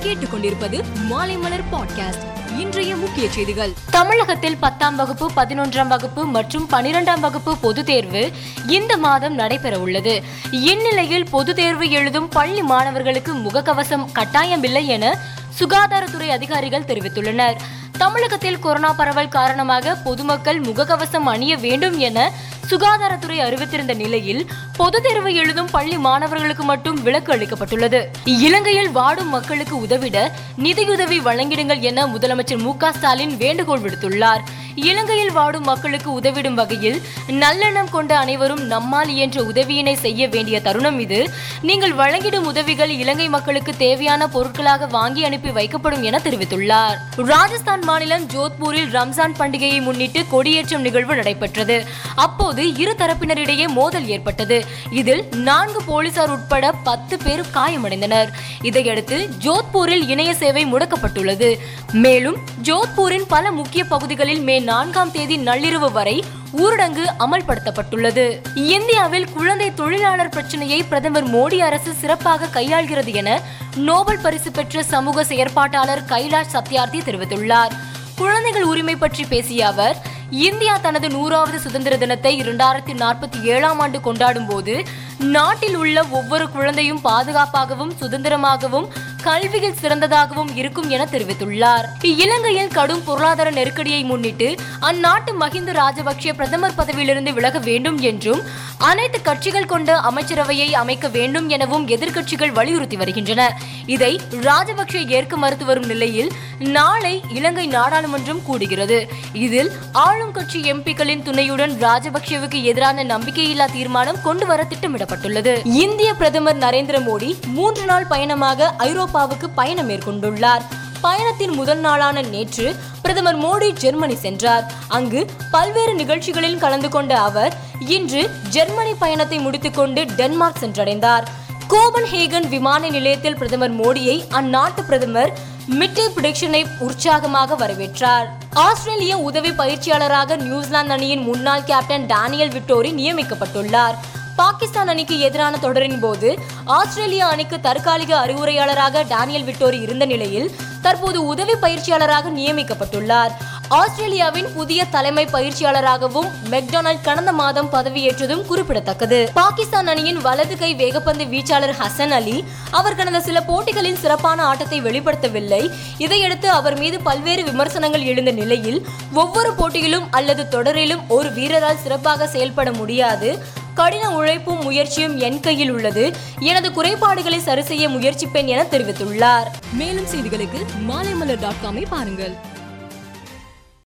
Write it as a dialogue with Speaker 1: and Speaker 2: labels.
Speaker 1: கேட்டுக்கொண்டிருப்பது மாலைமலர் பாட்காஸ்ட் இன்றைய முக்கிய செய்திகள்.
Speaker 2: தமிழகத்தில் பத்தாம் வகுப்பு பதினொன்றாம் வகுப்பு மற்றும் பனிரெண்டாம் வகுப்பு பொதுத் தேர்வு இந்த மாதம் நடைபெற உள்ளது இந்நிலையில் பொதுத் தேர்வு எழுதும் பள்ளி மாணவர்களுக்கு முகக்கவசம் கட்டாயமில்லை என சுகாதாரத்துறை அதிகாரிகள் தெரிவித்துள்ளனர். தமிழகத்தில் கொரோனா பரவல் காரணமாக பொதுமக்கள் முகக்கவசம் அணிய வேண்டும் என சுகாதாரத்துறை அறிவித்திருந்த நிலையில் பொது தேர்வு எழுதும் பள்ளி மாணவர்களுக்கு மட்டும் விலக்கு அளிக்கப்பட்டுள்ளது. இலங்கையில் வாடும் மக்களுக்கு உதவிட நிதியுதவி வழங்கிடுங்கள் என முதலமைச்சர் மு க ஸ்டாலின் வேண்டுகோள் விடுத்துள்ளார். இலங்கையில் வாடும் மக்களுக்கு உதவிடும் வகையில் நல்லெண்ணம் கொண்ட அனைவரும் நம்மால் இயன்ற உதவியினை செய்ய வேண்டிய தருணம் இது. நீங்கள் வழங்கிடும் உதவிகள் இலங்கை மக்களுக்கு தேவையான பொருட்களாக வாங்கி அனுப்பி வைக்கப்படும் என தெரிவித்துள்ளார். ராஜஸ்தான் மாநிலம் ஜோத்பூரில் ரம்ஜான் பண்டிகையை முன்னிட்டு கொடியேற்றம் நிகழ்வு நடைபெற்றது. அப்போது இரு தரப்பினரிடையே மோதல் ஏற்பட்டது. இதில் நான்கு போலீசார் உட்பட பத்து பேர் காயமடைந்தனர். இதையடுத்து ஜோத்பூரில் இணைய சேவை முடக்கப்பட்டுள்ளது. மேலும் ஜோத்பூரின் பல முக்கிய பகுதிகளில் மே நான்காம் தேதி நள்ளிரவு வரை ஊரடங்கு அமல்படுத்தப்பட்டுள்ளது. இந்தியாவில் குழந்தை தொழிலாளர் பிரச்சனையை பிரதமர் மோடி அரசு சிறப்பாக கையாள்கிறது என நோபல் பரிசு பெற்ற சமூக செயற்பாட்டாளர் கைலாஷ் சத்யார்த்தி தெரிவித்துள்ளார். குழந்தைகள் உரிமை பற்றி பேசிய அவர் இந்தியா தனது நூறாவது சுதந்திர தினத்தை இரண்டாயிரத்தி நாற்பத்தி ஏழாம் ஆண்டு கொண்டாடும் போது நாட்டில் உள்ள ஒவ்வொரு குழந்தையும் பாதுகாப்பாகவும் சுதந்திரமாகவும் கல்வியில் சிறந்ததாகவும் இருக்கும் என தெரிவித்துள்ளார். இலங்கையில் கடும் பொருளாதார நெருக்கடியை முன்னிட்டு அந்நாட்டு மஹிந்த ராஜபக்ஷ பிரதமர் பதவியிலிருந்து விலக வேண்டும் என்றும் அனைத்து கட்சிகள் கொண்ட அமைச்சரவையை அமைக்க வேண்டும் எனவும் எதிர்க்கட்சிகள் வலியுறுத்தி வருகின்றன. இதை ராஜபக்ஷ ஏற்க மறுத்து வரும் நிலையில் நாளை இலங்கை நாடாளுமன்றம் கூடுகிறது. இதில் ஆளும் கட்சி எம்பிக்களின் துணையுடன் ராஜபக்சேவுக்கு எதிரான நம்பிக்கையில்லா தீர்மானம் கொண்டு வர திட்டமிடப்பட்டுள்ளது. இந்திய பிரதமர் நரேந்திர மோடி மூன்று நாள் பயணமாக ஐரோப்பாவுக்கு பயணம் மேற்கொண்டுள்ளார். பயணத்தின் முதல் நாளான நேற்று பிரதமர் மோடி ஜெர்மனி சென்றார். அங்கு பல்வேறு நிகழ்ச்சிகளில் கலந்து கொண்ட அவர் இன்று ஜெர்மனி பயணத்தை முடித்துக்கொண்டு டென்மார்க் சென்றடைந்தார். கோபன்ஹேகன் விமான நிலையத்தில் பிரதமர் மோடியை அந்நாட்டு பிரதமர் மிட்டே பிடிக்ஷனை உற்சாகமாக வரவேற்றார். ஆஸ்திரேலிய உதவி பயிற்சியாளராக நியூசிலாந்து அணியின் முன்னாள் கேப்டன் டேனியல் விக்டோரி நியமிக்கப்பட்டுள்ளார். பாகிஸ்தான் அணிக்கு எதிரான தொடரின் போது ஆஸ்திரேலியா அணிக்கு தற்காலிக அறிவுரையாளராக டேனியல் விட்டோரி இருந்த நிலையில் தற்போது உதவி பயிற்சியாளராக நியமிக்கப்பட்டுள்ளார். ஆஸ்திரேலியாவின் புதிய தலைமை பயிற்சியாளராகவும் மெக்டொனால்ட் கடந்த மாதம் பதவியேற்றதும் குறிப்பிடத்தக்கது. பாகிஸ்தான் அணியின் வலது கை வேகப்பந்து வீச்சாளர் ஹசன் அலி அவர் கடந்த சில போட்டிகளில் சிறப்பான ஆட்டத்தை வெளிப்படுத்தவில்லை. இதையடுத்து அவர் மீது பல்வேறு விமர்சனங்கள் எழுந்த நிலையில் ஒவ்வொரு போட்டியிலும் அல்லது தொடரிலும் ஒரு வீரரால் சிறப்பாக செயல்பட முடியாது. கடின உழைப்பும் முயற்சியும் என் கையில் உள்ளது. எனது குறைபாடுகளை சரி செய்ய முயற்சிப்பேன் என தெரிவித்துள்ளார்.
Speaker 1: மேலும் செய்திகளுக்கு மாலைமலர் டாட் காமை பாருங்கள்.